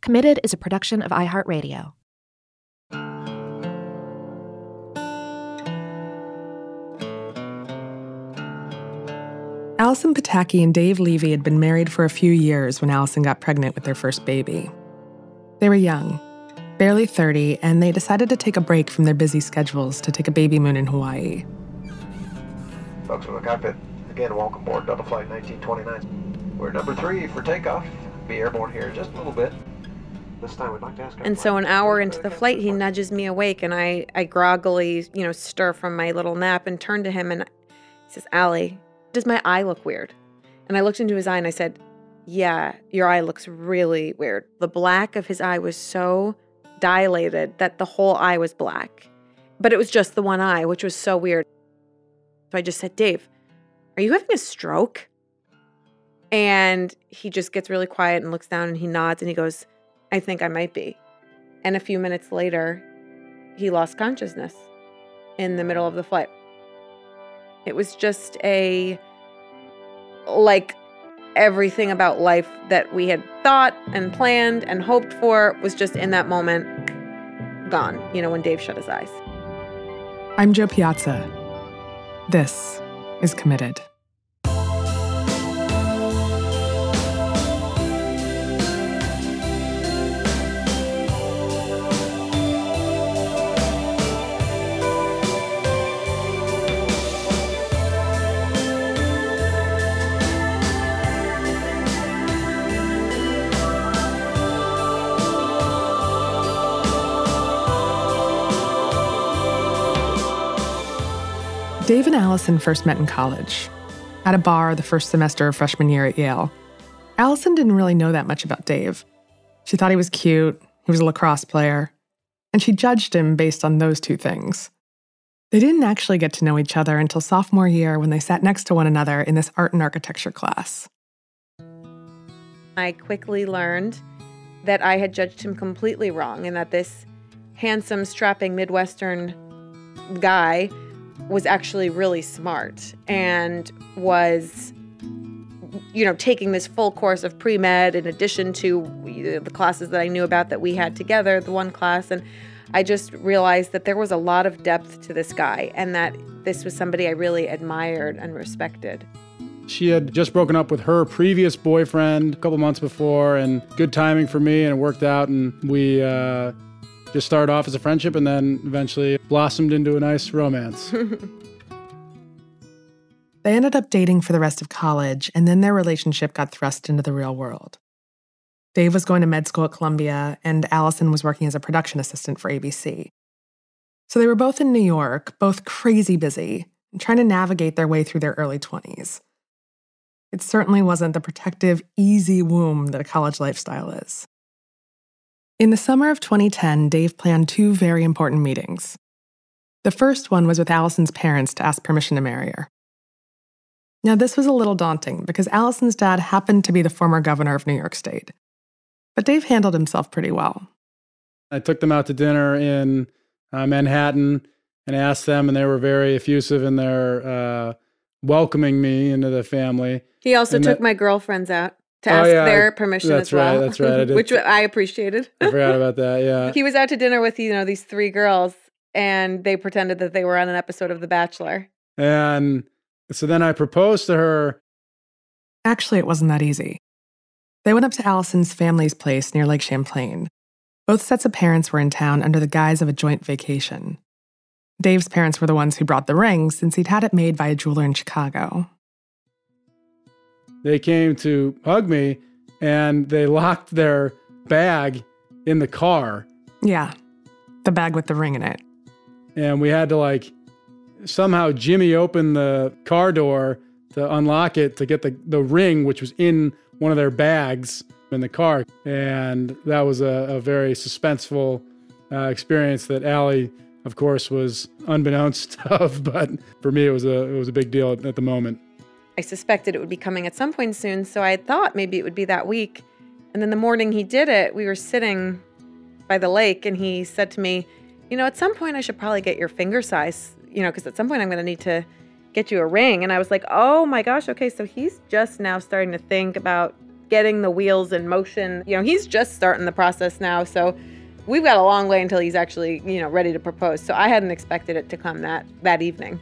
Committed is a production of iHeartRadio. Allison Pataki and Dave Levy had been married for a few years when Allison got pregnant with their first baby. They were young, barely 30, and they decided to take a break from their busy schedules to take a baby moon in Hawaii. Folks from the cockpit, again, welcome aboard Delta Flight 1929. We're number three for takeoff. Be airborne here in just a little bit. And so an hour into the flight, he nudges me awake, and I, I groggily, you know, stir from my little nap and turn to him, and he says, "Allie, does my eye look weird?" And I looked into his eye, and I said, "Yeah, your eye looks really weird. The black of his eye was so dilated that the whole eye was black, but it was just the one eye, which was so weird." So I just said, "Dave, are you having a stroke?" And he just gets really quiet and looks down, and he nods, and he goes. I think I might be. And a few minutes later, he lost consciousness in the middle of the flight. It was just a like everything about life that we had thought and planned and hoped for was just in that moment gone, you know, when Dave shut his eyes. I'm Jo Piazza. This is Committed. Dave and Allison first met in college, at a bar the first semester of freshman year at Yale. Allison didn't really know that much about Dave. She thought he was cute, he was a lacrosse player, and she judged him based on those two things. They didn't actually get to know each other until sophomore year when they sat next to one another in this art and architecture class. I quickly learned that I had judged him completely wrong and that this handsome, strapping Midwestern guy was actually really smart and was you know, taking this full course of pre med in addition to the classes that I knew about that we had together, the one class. And I just realized that there was a lot of depth to this guy and that this was somebody I really admired and respected. She had just broken up with her previous boyfriend a couple months before, and good timing for me, and it worked out. And we uh, just started off as a friendship and then eventually blossomed into a nice romance. they ended up dating for the rest of college, and then their relationship got thrust into the real world. Dave was going to med school at Columbia, and Allison was working as a production assistant for ABC. So they were both in New York, both crazy busy, and trying to navigate their way through their early 20s. It certainly wasn't the protective, easy womb that a college lifestyle is. In the summer of 2010, Dave planned two very important meetings. The first one was with Allison's parents to ask permission to marry her. Now, this was a little daunting because Allison's dad happened to be the former governor of New York State. But Dave handled himself pretty well. I took them out to dinner in uh, Manhattan and asked them, and they were very effusive in their uh, welcoming me into the family. He also And took that- my girlfriends out to Oh, ask yeah, their I- permission that's as well. right, that's right, I did. which I appreciated. I forgot about that. Yeah. he was out to dinner with you know these three girls, and they pretended that they were on an episode of The Bachelor. And so then I proposed to her. Actually, it wasn't that easy. They went up to Allison's family's place near Lake Champlain. Both sets of parents were in town under the guise of a joint vacation. Dave's parents were the ones who brought the ring since he'd had it made by a jeweler in Chicago. They came to hug me and they locked their bag in the car. Yeah, the bag with the ring in it. And we had to like somehow Jimmy open the car door to unlock it to get the, the ring, which was in one of their bags in the car. And that was a, a very suspenseful uh, experience that Allie, of course, was unbeknownst of. But for me, it was a, it was a big deal at, at the moment. I suspected it would be coming at some point soon, so I thought maybe it would be that week. And then the morning he did it, we were sitting by the lake, and he said to me, You know, at some point I should probably get your finger size, you know, because at some point I'm going to need to get you a ring. And I was like, Oh my gosh, okay, so he's just now starting to think about getting the wheels in motion. You know, he's just starting the process now. So we've got a long way until he's actually, you know, ready to propose. So I hadn't expected it to come that that evening.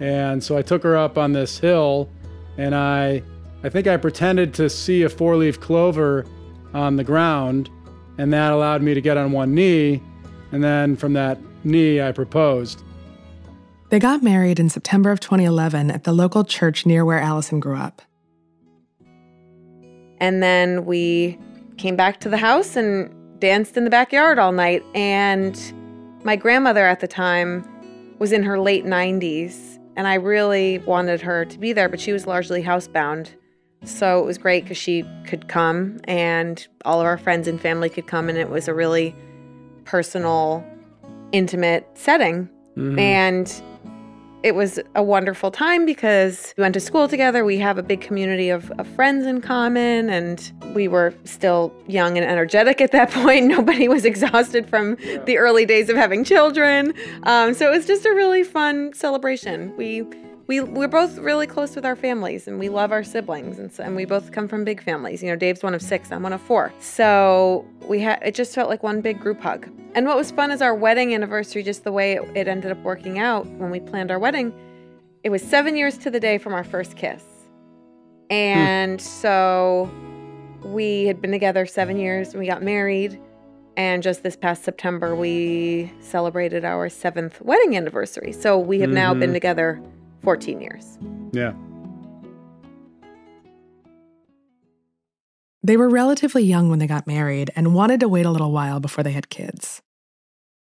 And so I took her up on this hill and I I think I pretended to see a four-leaf clover on the ground and that allowed me to get on one knee and then from that knee I proposed. They got married in September of 2011 at the local church near where Allison grew up. And then we came back to the house and danced in the backyard all night. And my grandmother at the time was in her late 90s, and I really wanted her to be there, but she was largely housebound. So it was great because she could come, and all of our friends and family could come, and it was a really personal, intimate setting. Mhm. And it was a wonderful time because we went to school together. We have a big community of, of friends in common, and we were still young and energetic at that point. Nobody was exhausted from the early days of having children. Um, so it was just a really fun celebration. We we we're both really close with our families, and we love our siblings, and, so, and we both come from big families. You know, Dave's one of six, I'm one of four. So we had it just felt like one big group hug. And what was fun is our wedding anniversary, just the way it, it ended up working out when we planned our wedding. It was seven years to the day from our first kiss, and so we had been together seven years. and We got married. And just this past September, we celebrated our seventh wedding anniversary. So we have now been Mhm. together 14 years. Yeah. They were relatively young when they got married and wanted to wait a little while before they had kids.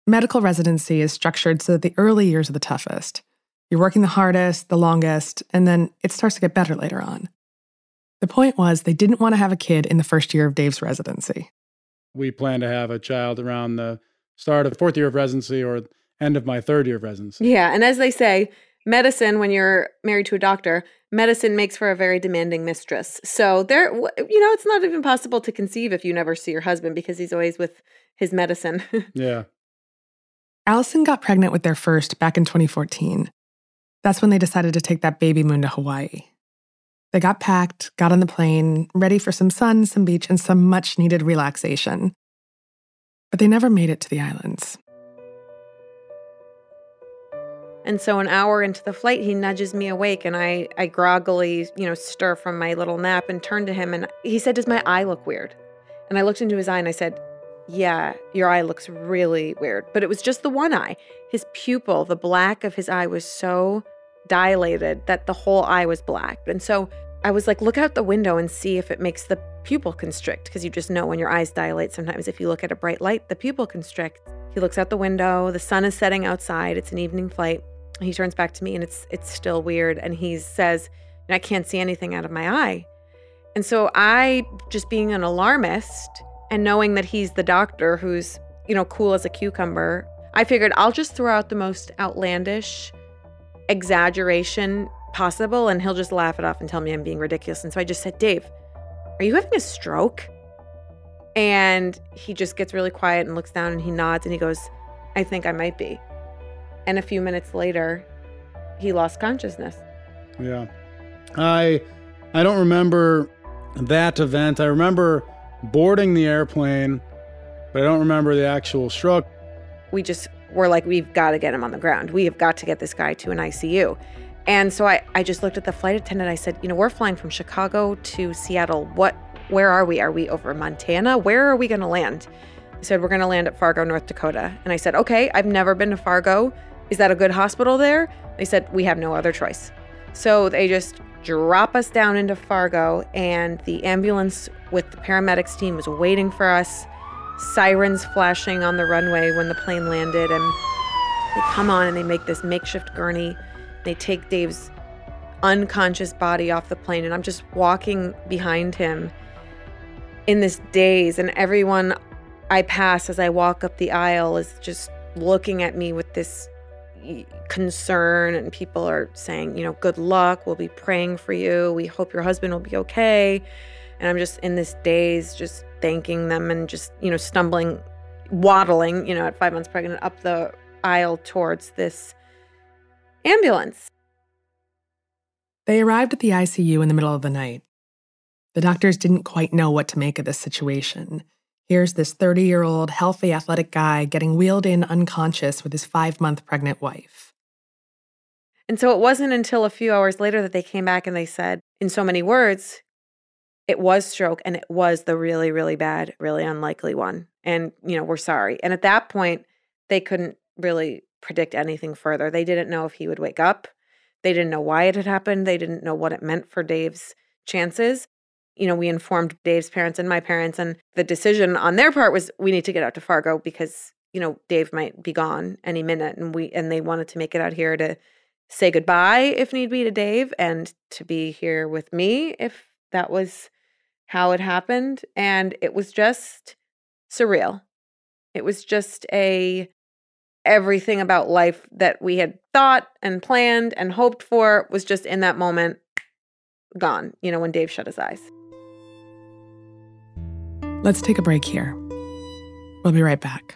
Medical residency is structured so that the early years are the toughest. You're working the hardest, the longest, and then it starts to get better later on. The point was, they didn't want to have a kid in the first year of Dave's residency. We plan to have a child around the start of the fourth year of residency or end of my third year of residency. Yeah. And as they say, medicine, when you're married to a doctor, medicine makes for a very demanding mistress. So there, you know, it's not even possible to conceive if you never see your husband because he's always with his medicine. Yeah. Allison got pregnant with their first back in 2014. That's when they decided to take that baby moon to Hawaii. They got packed, got on the plane, ready for some sun, some beach, and some much needed relaxation. But they never made it to the islands. And so an hour into the flight, he nudges me awake and I, I groggily, you know, stir from my little nap and turn to him and he said, Does my eye look weird? And I looked into his eye and I said, Yeah, your eye looks really weird. But it was just the one eye. His pupil, the black of his eye was so dilated that the whole eye was black. And so I was like, look out the window and see if it makes the pupil constrict, because you just know when your eyes dilate, sometimes if you look at a bright light, the pupil constricts. He looks out the window, the sun is setting outside, it's an evening flight. He turns back to me and it's it's still weird. And he says, I can't see anything out of my eye. And so I, just being an alarmist and knowing that he's the doctor who's, you know, cool as a cucumber, I figured I'll just throw out the most outlandish exaggeration possible and he'll just laugh it off and tell me I'm being ridiculous. And so I just said, Dave, are you having a stroke? And he just gets really quiet and looks down and he nods and he goes, I think I might be. And a few minutes later, he lost consciousness. Yeah. I I don't remember that event. I remember boarding the airplane, but I don't remember the actual stroke. We just were like, we've got to get him on the ground. We have got to get this guy to an ICU. And so I, I just looked at the flight attendant. I said, you know, we're flying from Chicago to Seattle. What, where are we? Are we over Montana? Where are we going to land? He said, we're going to land at Fargo, North Dakota. And I said, okay, I've never been to Fargo. Is that a good hospital there? They said, we have no other choice. So they just drop us down into Fargo, and the ambulance with the paramedics team was waiting for us sirens flashing on the runway when the plane landed. And they come on and they make this makeshift gurney. They take Dave's unconscious body off the plane. And I'm just walking behind him in this daze. And everyone I pass as I walk up the aisle is just looking at me with this concern and people are saying, you know, good luck. We'll be praying for you. We hope your husband will be okay. And I'm just in this daze, just thanking them and just, you know, stumbling, waddling, you know, at five months pregnant up the aisle towards this ambulance. They arrived at the ICU in the middle of the night. The doctors didn't quite know what to make of this situation. Here's this 30 year old, healthy, athletic guy getting wheeled in unconscious with his five month pregnant wife. And so it wasn't until a few hours later that they came back and they said, in so many words, it was stroke and it was the really, really bad, really unlikely one. And, you know, we're sorry. And at that point, they couldn't really predict anything further. They didn't know if he would wake up. They didn't know why it had happened. They didn't know what it meant for Dave's chances. You know, we informed Dave's parents and my parents, and the decision on their part was we need to get out to Fargo because, you know, Dave might be gone any minute. And we and they wanted to make it out here to say goodbye if need be to Dave and to be here with me if that was how it happened. And it was just surreal. It was just a everything about life that we had thought and planned and hoped for was just in that moment gone, you know, when Dave shut his eyes. Let's take a break here. We'll be right back.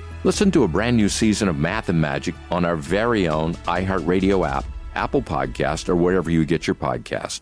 Listen to a brand new season of Math and Magic on our very own iHeartRadio app, Apple Podcast, or wherever you get your podcast.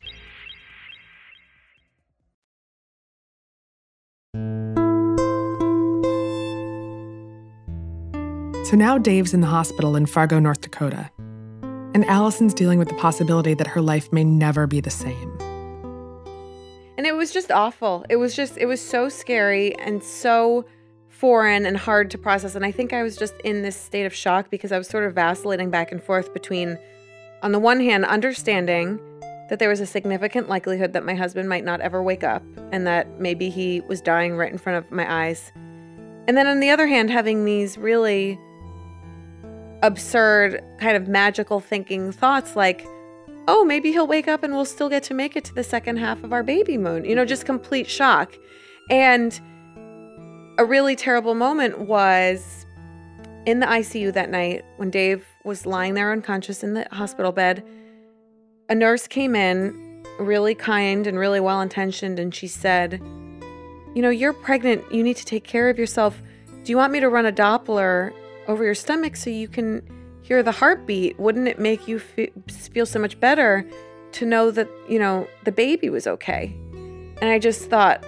So now Dave's in the hospital in Fargo, North Dakota. And Allison's dealing with the possibility that her life may never be the same. And it was just awful. It was just, it was so scary and so foreign and hard to process. And I think I was just in this state of shock because I was sort of vacillating back and forth between, on the one hand, understanding that there was a significant likelihood that my husband might not ever wake up and that maybe he was dying right in front of my eyes. And then on the other hand, having these really absurd, kind of magical thinking thoughts like, oh, maybe he'll wake up and we'll still get to make it to the second half of our baby moon. You know, just complete shock. And a really terrible moment was in the ICU that night when Dave was lying there unconscious in the hospital bed. A nurse came in, really kind and really well intentioned, and she said, You know, you're pregnant. You need to take care of yourself. Do you want me to run a Doppler over your stomach so you can hear the heartbeat? Wouldn't it make you feel so much better to know that, you know, the baby was okay? And I just thought,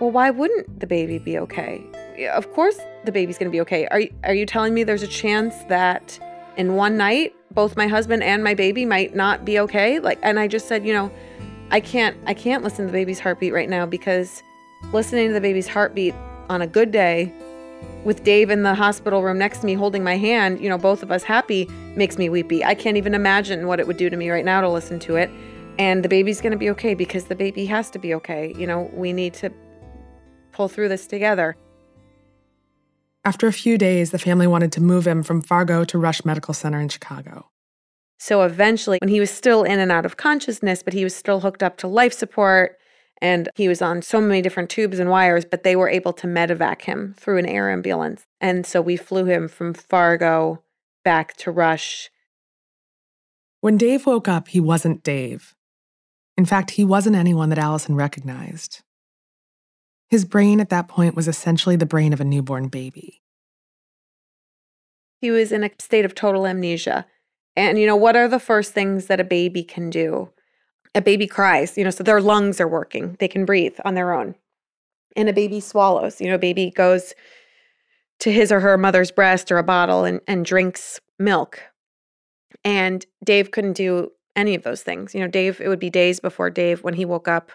well, why wouldn't the baby be okay? Of course the baby's going to be okay. Are are you telling me there's a chance that in one night both my husband and my baby might not be okay? Like and I just said, you know, I can't I can't listen to the baby's heartbeat right now because listening to the baby's heartbeat on a good day with Dave in the hospital room next to me holding my hand, you know, both of us happy makes me weepy. I can't even imagine what it would do to me right now to listen to it. And the baby's going to be okay because the baby has to be okay. You know, we need to pull through this together. After a few days, the family wanted to move him from Fargo to Rush Medical Center in Chicago. So eventually, when he was still in and out of consciousness, but he was still hooked up to life support and he was on so many different tubes and wires, but they were able to medevac him through an air ambulance. And so we flew him from Fargo back to Rush When Dave woke up, he wasn't Dave. In fact, he wasn't anyone that Allison recognized. His brain at that point was essentially the brain of a newborn baby. He was in a state of total amnesia. And, you know, what are the first things that a baby can do? A baby cries, you know, so their lungs are working, they can breathe on their own. And a baby swallows, you know, a baby goes to his or her mother's breast or a bottle and, and drinks milk. And Dave couldn't do any of those things. You know, Dave, it would be days before Dave, when he woke up,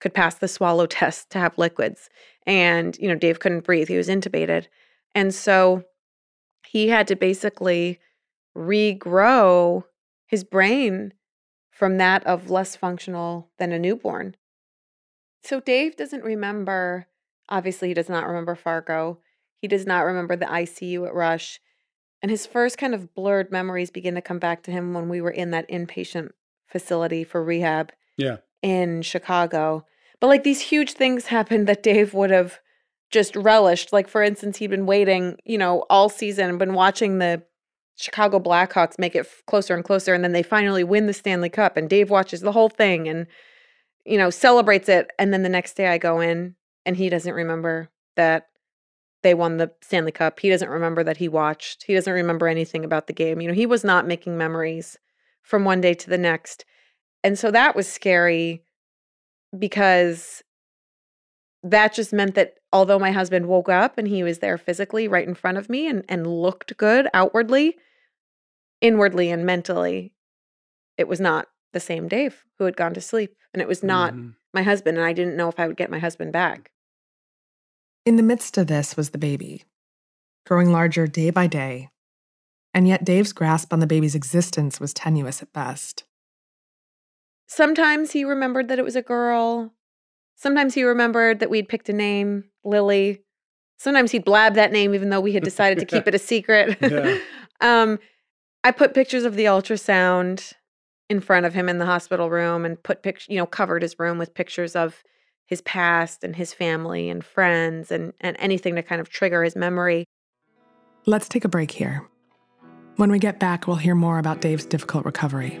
could pass the swallow test to have liquids. And, you know, Dave couldn't breathe. He was intubated. And so he had to basically regrow his brain from that of less functional than a newborn. So Dave doesn't remember, obviously, he does not remember Fargo. He does not remember the ICU at Rush. And his first kind of blurred memories begin to come back to him when we were in that inpatient facility for rehab Yeah. in Chicago. But like these huge things happened that Dave would have just relished. Like, for instance, he'd been waiting, you know, all season and been watching the Chicago Blackhawks make it closer and closer. And then they finally win the Stanley Cup. And Dave watches the whole thing and, you know, celebrates it. And then the next day I go in and he doesn't remember that they won the Stanley Cup. He doesn't remember that he watched. He doesn't remember anything about the game. You know, he was not making memories from one day to the next. And so that was scary because that just meant that although my husband woke up and he was there physically right in front of me and, and looked good outwardly, inwardly and mentally, it was not the same Dave who had gone to sleep. And it was not Mhm. my husband. And I didn't know if I would get my husband back. In the midst of this was the baby, growing larger day by day. And yet Dave's grasp on the baby's existence was tenuous at best. Sometimes he remembered that it was a girl. Sometimes he remembered that we'd picked a name, Lily. Sometimes he'd blab that name even though we had decided to keep it a secret. Yeah. um, I put pictures of the ultrasound in front of him in the hospital room and put pictures, you know, covered his room with pictures of his past and his family and friends and, and anything to kind of trigger his memory. Let's take a break here. When we get back, we'll hear more about Dave's difficult recovery.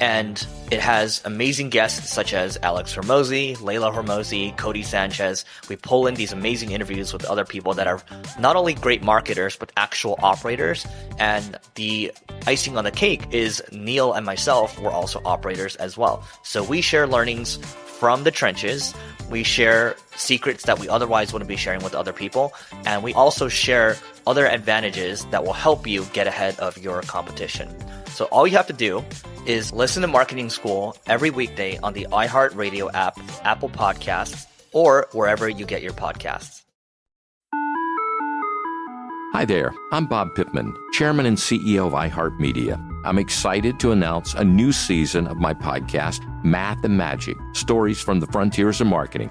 And it has amazing guests such as Alex Hormozi, Layla Hormozi, Cody Sanchez. We pull in these amazing interviews with other people that are not only great marketers, but actual operators. And the icing on the cake is Neil and myself were also operators as well. So we share learnings from the trenches. We share secrets that we otherwise wouldn't be sharing with other people. And we also share other advantages that will help you get ahead of your competition. So all you have to do is listen to Marketing School every weekday on the iHeartRadio app, Apple Podcasts, or wherever you get your podcasts. Hi there, I'm Bob Pittman, Chairman and CEO of iHeartMedia. I'm excited to announce a new season of my podcast, Math and Magic Stories from the Frontiers of Marketing.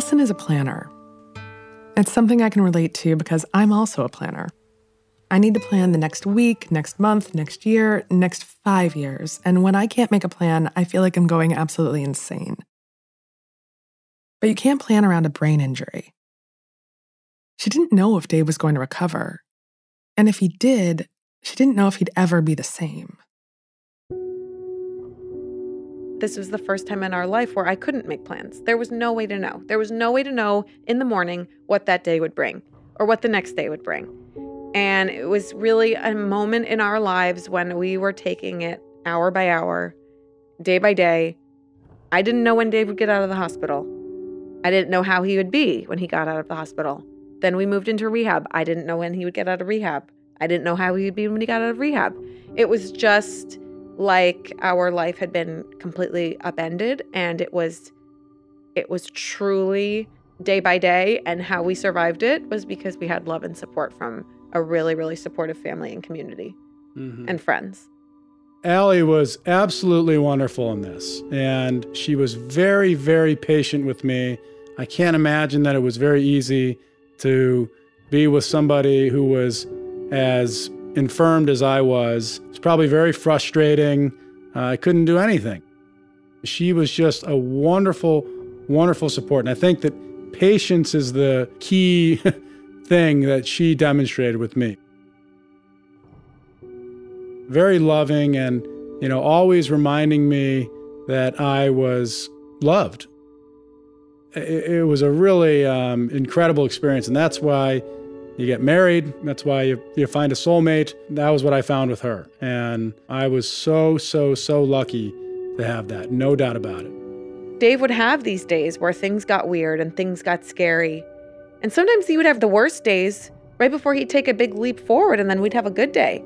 Allison is a planner. It's something I can relate to because I'm also a planner. I need to plan the next week, next month, next year, next five years. And when I can't make a plan, I feel like I'm going absolutely insane. But you can't plan around a brain injury. She didn't know if Dave was going to recover. And if he did, she didn't know if he'd ever be the same. This was the first time in our life where I couldn't make plans. There was no way to know. There was no way to know in the morning what that day would bring or what the next day would bring. And it was really a moment in our lives when we were taking it hour by hour, day by day. I didn't know when Dave would get out of the hospital. I didn't know how he would be when he got out of the hospital. Then we moved into rehab. I didn't know when he would get out of rehab. I didn't know how he would be when he got out of rehab. It was just like our life had been completely upended and it was it was truly day by day and how we survived it was because we had love and support from a really really supportive family and community Mhm. and friends. Allie was absolutely wonderful in this, and she was very, very patient with me. I can't imagine that it was very easy to be with somebody who was as infirmed as I was. It's probably very frustrating. Uh, I couldn't do anything. She was just a wonderful, wonderful support. And I think that patience is the key thing that she demonstrated with me very loving and you know always reminding me that I was loved. It, it was a really um, incredible experience, and that's why you get married. That's why you, you find a soulmate. That was what I found with her, and I was so so so lucky to have that. No doubt about it. Dave would have these days where things got weird and things got scary. And sometimes he would have the worst days right before he'd take a big leap forward, and then we'd have a good day.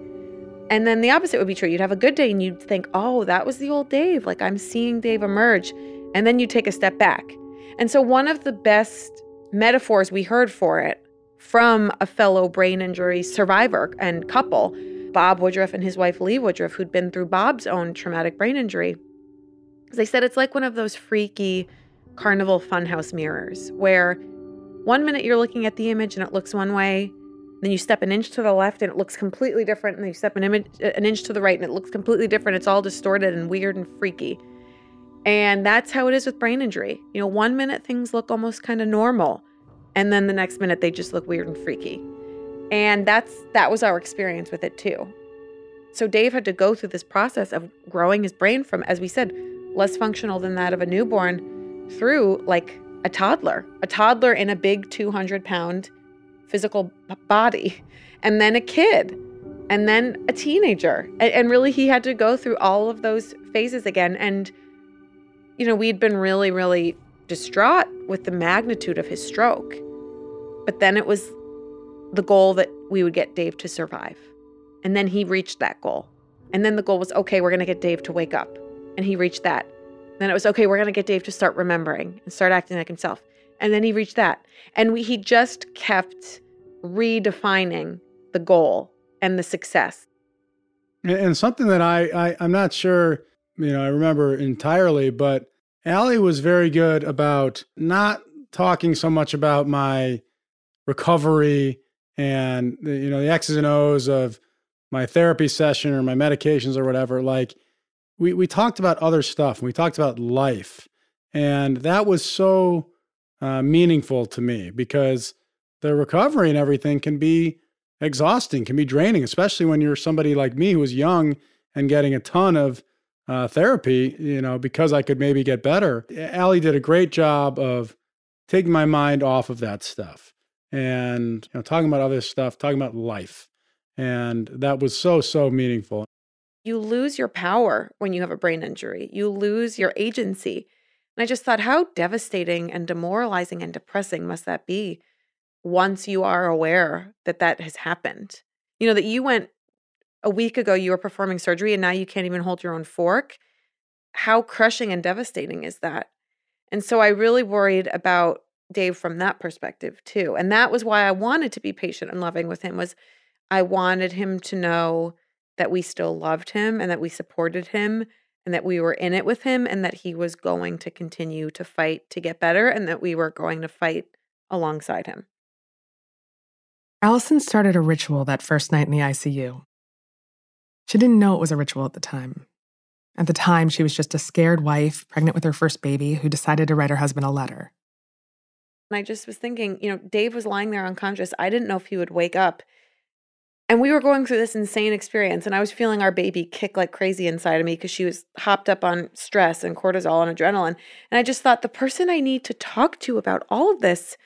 And then the opposite would be true. You'd have a good day and you'd think, oh, that was the old Dave. Like I'm seeing Dave emerge. And then you take a step back. And so, one of the best metaphors we heard for it from a fellow brain injury survivor and couple, Bob Woodruff and his wife Lee Woodruff, who'd been through Bob's own traumatic brain injury, they said it's like one of those freaky carnival funhouse mirrors where one minute you're looking at the image and it looks one way, then you step an inch to the left and it looks completely different, and then you step an image uh, an inch to the right and it looks completely different. It's all distorted and weird and freaky. And that's how it is with brain injury. You know, one minute things look almost kind of normal, and then the next minute they just look weird and freaky. And that's that was our experience with it too. So Dave had to go through this process of growing his brain from, as we said, less functional than that of a newborn through like a toddler, a toddler in a big 200 pound physical body, and then a kid, and then a teenager. And, and really, he had to go through all of those phases again. And, you know, we'd been really, really distraught with the magnitude of his stroke. But then it was the goal that we would get Dave to survive. And then he reached that goal. And then the goal was okay, we're going to get Dave to wake up. And he reached that. Then it was okay, we're going to get Dave to start remembering and start acting like himself. And then he reached that. And we, he just kept redefining the goal and the success. And something that I, I I'm not sure, you know, I remember entirely, but Allie was very good about not talking so much about my recovery and you know the X's and O's of my therapy session or my medications or whatever. Like we we talked about other stuff. We talked about life, and that was so uh, meaningful to me because the recovery and everything can be exhausting, can be draining, especially when you're somebody like me who was young and getting a ton of uh, therapy, you know, because I could maybe get better. Allie did a great job of taking my mind off of that stuff and you know, talking about other stuff, talking about life. And that was so, so meaningful. You lose your power when you have a brain injury, you lose your agency. And I just thought, how devastating and demoralizing and depressing must that be once you are aware that that has happened? You know, that you went a week ago, you were performing surgery and now you can't even hold your own fork. How crushing and devastating is that? And so I really worried about Dave from that perspective too. And that was why I wanted to be patient and loving with him was I wanted him to know that we still loved him and that we supported him and that we were in it with him and that he was going to continue to fight to get better and that we were going to fight alongside him. Allison started a ritual that first night in the ICU. She didn't know it was a ritual at the time. At the time, she was just a scared wife, pregnant with her first baby, who decided to write her husband a letter. And I just was thinking, you know, Dave was lying there unconscious. I didn't know if he would wake up. And we were going through this insane experience, and I was feeling our baby kick like crazy inside of me because she was hopped up on stress and cortisol and adrenaline. And I just thought the person I need to talk to about all of this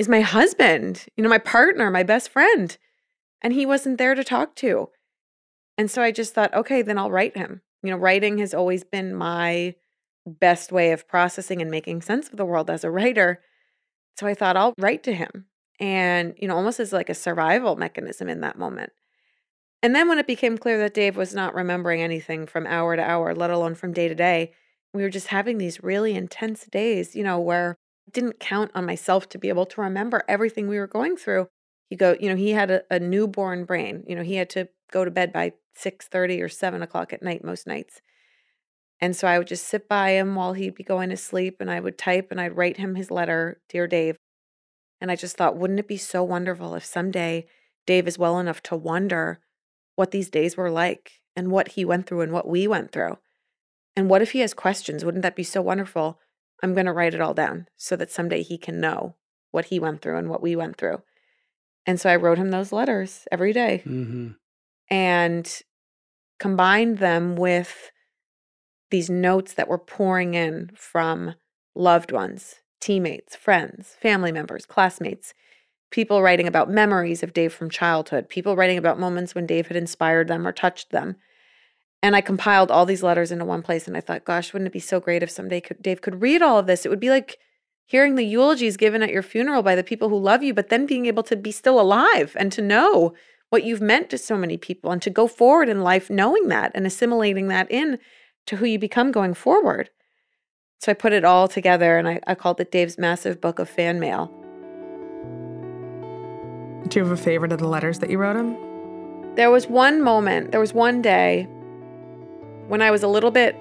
is my husband, you know, my partner, my best friend. And he wasn't there to talk to. And so I just thought, okay, then I'll write him. You know, writing has always been my best way of processing and making sense of the world as a writer. So I thought I'll write to him and, you know, almost as like a survival mechanism in that moment. And then when it became clear that Dave was not remembering anything from hour to hour, let alone from day to day, we were just having these really intense days, you know, where I didn't count on myself to be able to remember everything we were going through. You go, you know, he had a, a newborn brain. You know, he had to go to bed by 6:30 or 7 o'clock at night most nights. And so I would just sit by him while he'd be going to sleep and I would type and I'd write him his letter, Dear Dave. And I just thought, wouldn't it be so wonderful if someday Dave is well enough to wonder what these days were like and what he went through and what we went through? And what if he has questions? Wouldn't that be so wonderful? I'm going to write it all down so that someday he can know what he went through and what we went through. And so I wrote him those letters every day Mm-hmm. and combined them with these notes that were pouring in from loved ones, teammates, friends, family members, classmates, people writing about memories of Dave from childhood, people writing about moments when Dave had inspired them or touched them. And I compiled all these letters into one place and I thought, gosh, wouldn't it be so great if someday could, Dave could read all of this? It would be like hearing the eulogies given at your funeral by the people who love you, but then being able to be still alive and to know what you've meant to so many people and to go forward in life knowing that and assimilating that in to who you become going forward. So I put it all together and I, I called it Dave's Massive Book of Fan Mail. Do you have a favorite of the letters that you wrote him? There was one moment, there was one day when I was a little bit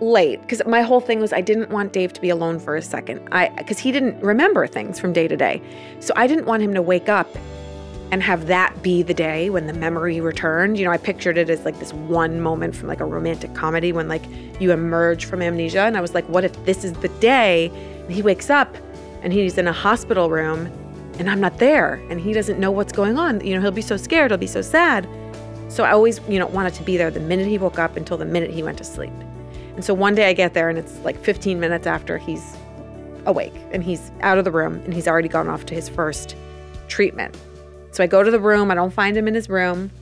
late because my whole thing was I didn't want Dave to be alone for a second. I because he didn't remember things from day to day. So I didn't want him to wake up and have that be the day when the memory returned. You know, I pictured it as like this one moment from like a romantic comedy when like you emerge from amnesia. And I was like, what if this is the day he wakes up and he's in a hospital room and I'm not there and he doesn't know what's going on? You know, he'll be so scared, he'll be so sad. So I always, you know, wanted to be there the minute he woke up until the minute he went to sleep. And so one day I get there and it's like 15 minutes after he's awake and he's out of the room and he's already gone off to his first treatment. So I go to the room, I don't find him in his room.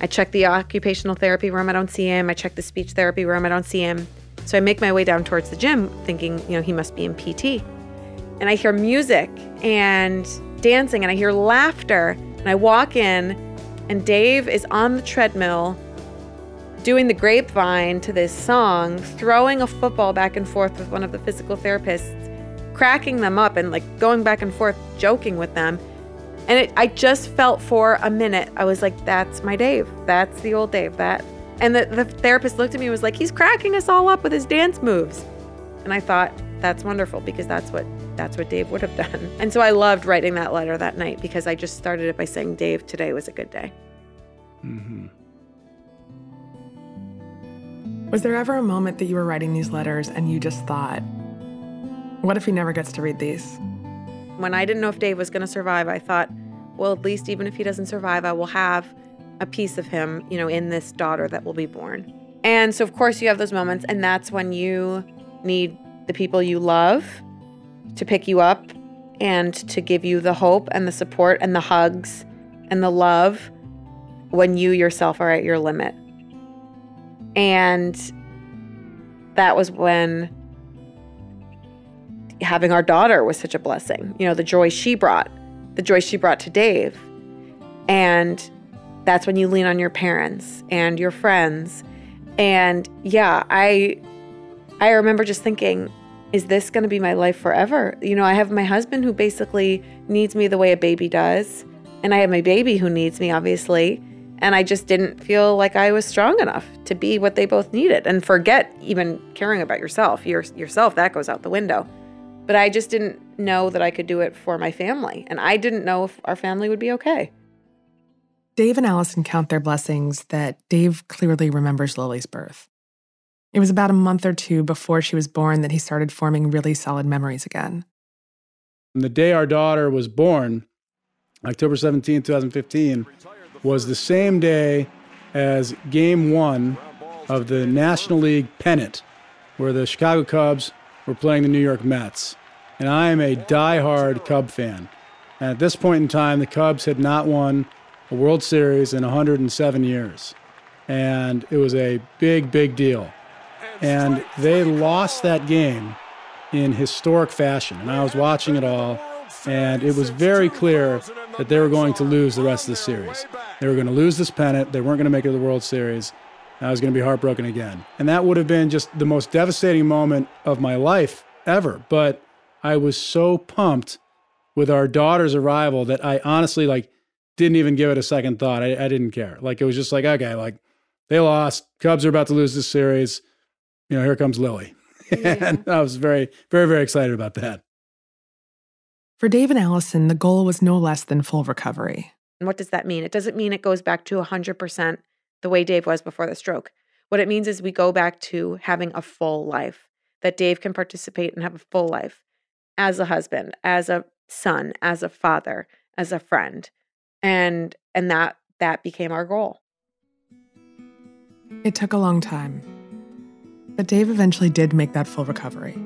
I check the occupational therapy room, I don't see him. I check the speech therapy room, I don't see him. So I make my way down towards the gym thinking, you know, he must be in PT. And I hear music and dancing and I hear laughter. And I walk in and Dave is on the treadmill doing the grapevine to this song, throwing a football back and forth with one of the physical therapists, cracking them up and like going back and forth, joking with them. And it, I just felt for a minute, I was like, that's my Dave. That's the old Dave. That. And the, the therapist looked at me and was like, he's cracking us all up with his dance moves. And I thought, that's wonderful because that's what that's what Dave would have done. And so I loved writing that letter that night because I just started it by saying, Dave, today was a good day. Mm-hmm. Was there ever a moment that you were writing these letters and you just thought, what if he never gets to read these? When I didn't know if Dave was going to survive, I thought, well, at least even if he doesn't survive, I will have a piece of him, you know, in this daughter that will be born. And so, of course, you have those moments, and that's when you need the people you love to pick you up and to give you the hope and the support and the hugs and the love when you yourself are at your limit. And that was when having our daughter was such a blessing. You know, the joy she brought, the joy she brought to Dave. And that's when you lean on your parents and your friends. And yeah, I I remember just thinking, is this going to be my life forever? You know, I have my husband who basically needs me the way a baby does, and I have my baby who needs me, obviously. And I just didn't feel like I was strong enough to be what they both needed. And forget even caring about yourself. Your, yourself, that goes out the window. But I just didn't know that I could do it for my family. And I didn't know if our family would be okay. Dave and Allison count their blessings that Dave clearly remembers Lily's birth. It was about a month or two before she was born that he started forming really solid memories again. And the day our daughter was born, October 17, 2015, was the same day as game one of the National League pennant, where the Chicago Cubs were playing the New York Mets. And I am a die-hard Cub fan. And at this point in time, the Cubs had not won a World Series in 107 years. And it was a big, big deal. And they lost that game in historic fashion. And I was watching it all, and it was very clear that they were going to lose the rest of the series. They were going to lose this pennant. They weren't going to make it to the World Series. I was going to be heartbroken again. And that would have been just the most devastating moment of my life ever. But I was so pumped with our daughter's arrival that I honestly like didn't even give it a second thought. I, I didn't care. Like it was just like, okay, like they lost. Cubs are about to lose this series you know, here comes Lily. Yeah. and I was very, very, very excited about that. For Dave and Allison, the goal was no less than full recovery. And what does that mean? It doesn't mean it goes back to 100% the way Dave was before the stroke. What it means is we go back to having a full life, that Dave can participate and have a full life as a husband, as a son, as a father, as a friend. And and that that became our goal. It took a long time. But Dave eventually did make that full recovery.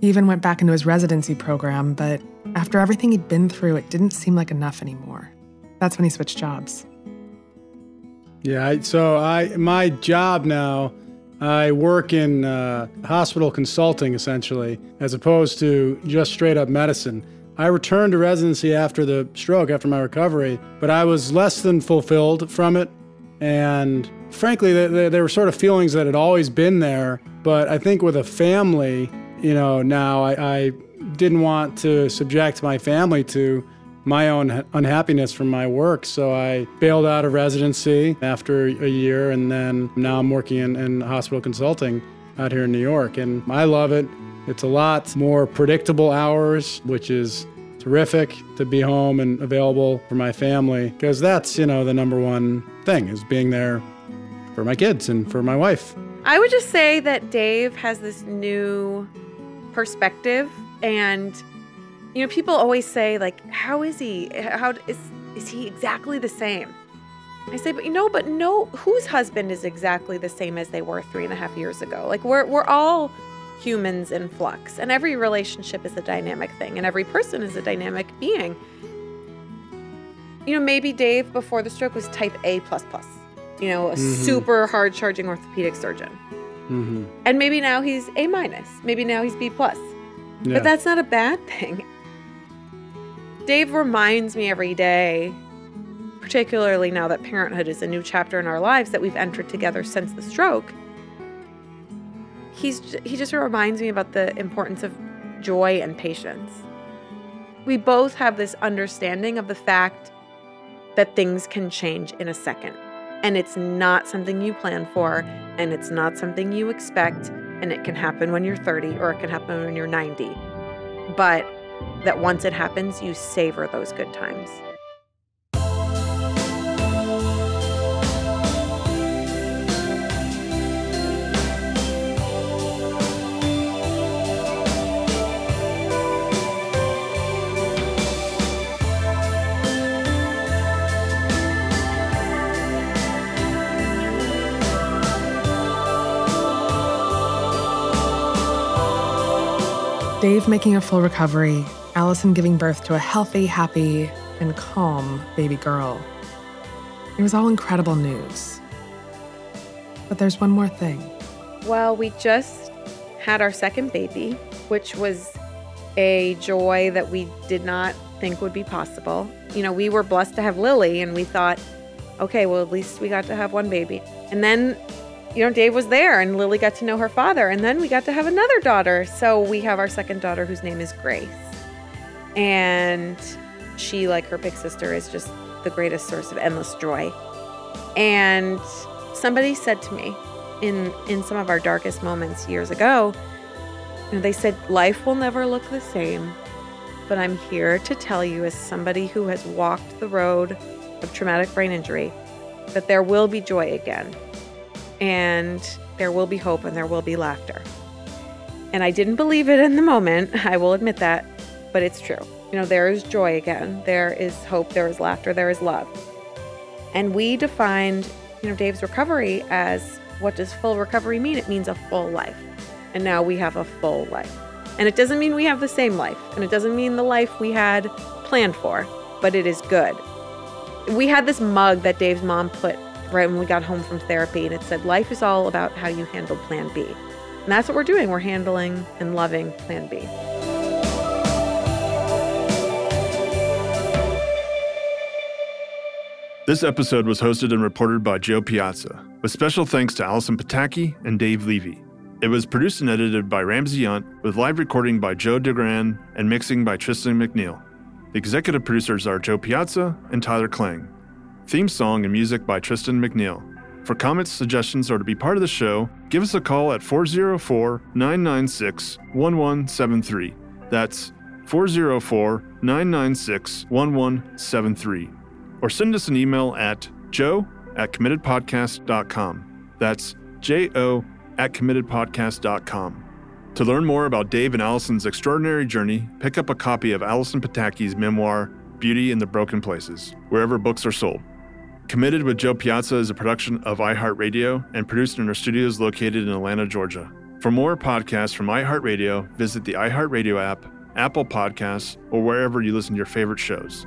He even went back into his residency program, but after everything he'd been through, it didn't seem like enough anymore. That's when he switched jobs. Yeah, so I my job now, I work in uh, hospital consulting essentially, as opposed to just straight up medicine. I returned to residency after the stroke, after my recovery, but I was less than fulfilled from it. And frankly, there, there were sort of feelings that had always been there. But I think with a family, you know, now I, I didn't want to subject my family to my own unhappiness from my work. So I bailed out of residency after a year, and then now I'm working in, in, hospital consulting out here in New York. And I love it. It's a lot more predictable hours, which is terrific to be home and available for my family because that's, you know, the number one thing is being there for my kids and for my wife. I would just say that Dave has this new perspective and you know people always say like how is he how is is he exactly the same i say but you know but no whose husband is exactly the same as they were three and a half years ago like we're, we're all humans in flux and every relationship is a dynamic thing and every person is a dynamic being you know maybe dave before the stroke was type a plus plus you know, a mm-hmm. super hard charging orthopedic surgeon. Mm-hmm. And maybe now he's A minus. Maybe now he's B plus. Yeah. But that's not a bad thing. Dave reminds me every day, particularly now that parenthood is a new chapter in our lives that we've entered together since the stroke. He's he just reminds me about the importance of joy and patience. We both have this understanding of the fact that things can change in a second. And it's not something you plan for, and it's not something you expect, and it can happen when you're 30 or it can happen when you're 90. But that once it happens, you savor those good times. Dave making a full recovery, Allison giving birth to a healthy, happy, and calm baby girl. It was all incredible news. But there's one more thing. Well, we just had our second baby, which was a joy that we did not think would be possible. You know, we were blessed to have Lily, and we thought, okay, well, at least we got to have one baby. And then, you know, Dave was there, and Lily got to know her father, and then we got to have another daughter. So we have our second daughter, whose name is Grace. And she, like her big sister, is just the greatest source of endless joy. And somebody said to me in in some of our darkest moments years ago, you know, they said life will never look the same, but I'm here to tell you as somebody who has walked the road of traumatic brain injury that there will be joy again. And there will be hope and there will be laughter. And I didn't believe it in the moment, I will admit that, but it's true. You know, there is joy again. There is hope, there is laughter, there is love. And we defined, you know, Dave's recovery as what does full recovery mean? It means a full life. And now we have a full life. And it doesn't mean we have the same life. And it doesn't mean the life we had planned for, but it is good. We had this mug that Dave's mom put right when we got home from therapy, and it said, Life is all about how you handle Plan B. And that's what we're doing. We're handling and loving Plan B. This episode was hosted and reported by Jo Piazza, with special thanks to Allison Pataki and Dave Levy. It was produced and edited by Ramsey Yunt, with live recording by Joe DeGran and mixing by Tristan McNeil. The executive producers are Jo Piazza and Tyler Klang. Theme song and music by Tristan McNeil. For comments, suggestions, or to be part of the show, give us a call at 404 996 1173. That's 404 996 1173 or send us an email at jo at committedpodcast.com. That's J O at committedpodcast.com. To learn more about Dave and Allison's extraordinary journey, pick up a copy of Allison Pataki's memoir, Beauty in the Broken Places, wherever books are sold. Committed with Jo Piazza is a production of iHeartRadio and produced in our studios located in Atlanta, Georgia. For more podcasts from iHeartRadio, visit the iHeartRadio app, Apple Podcasts, or wherever you listen to your favorite shows.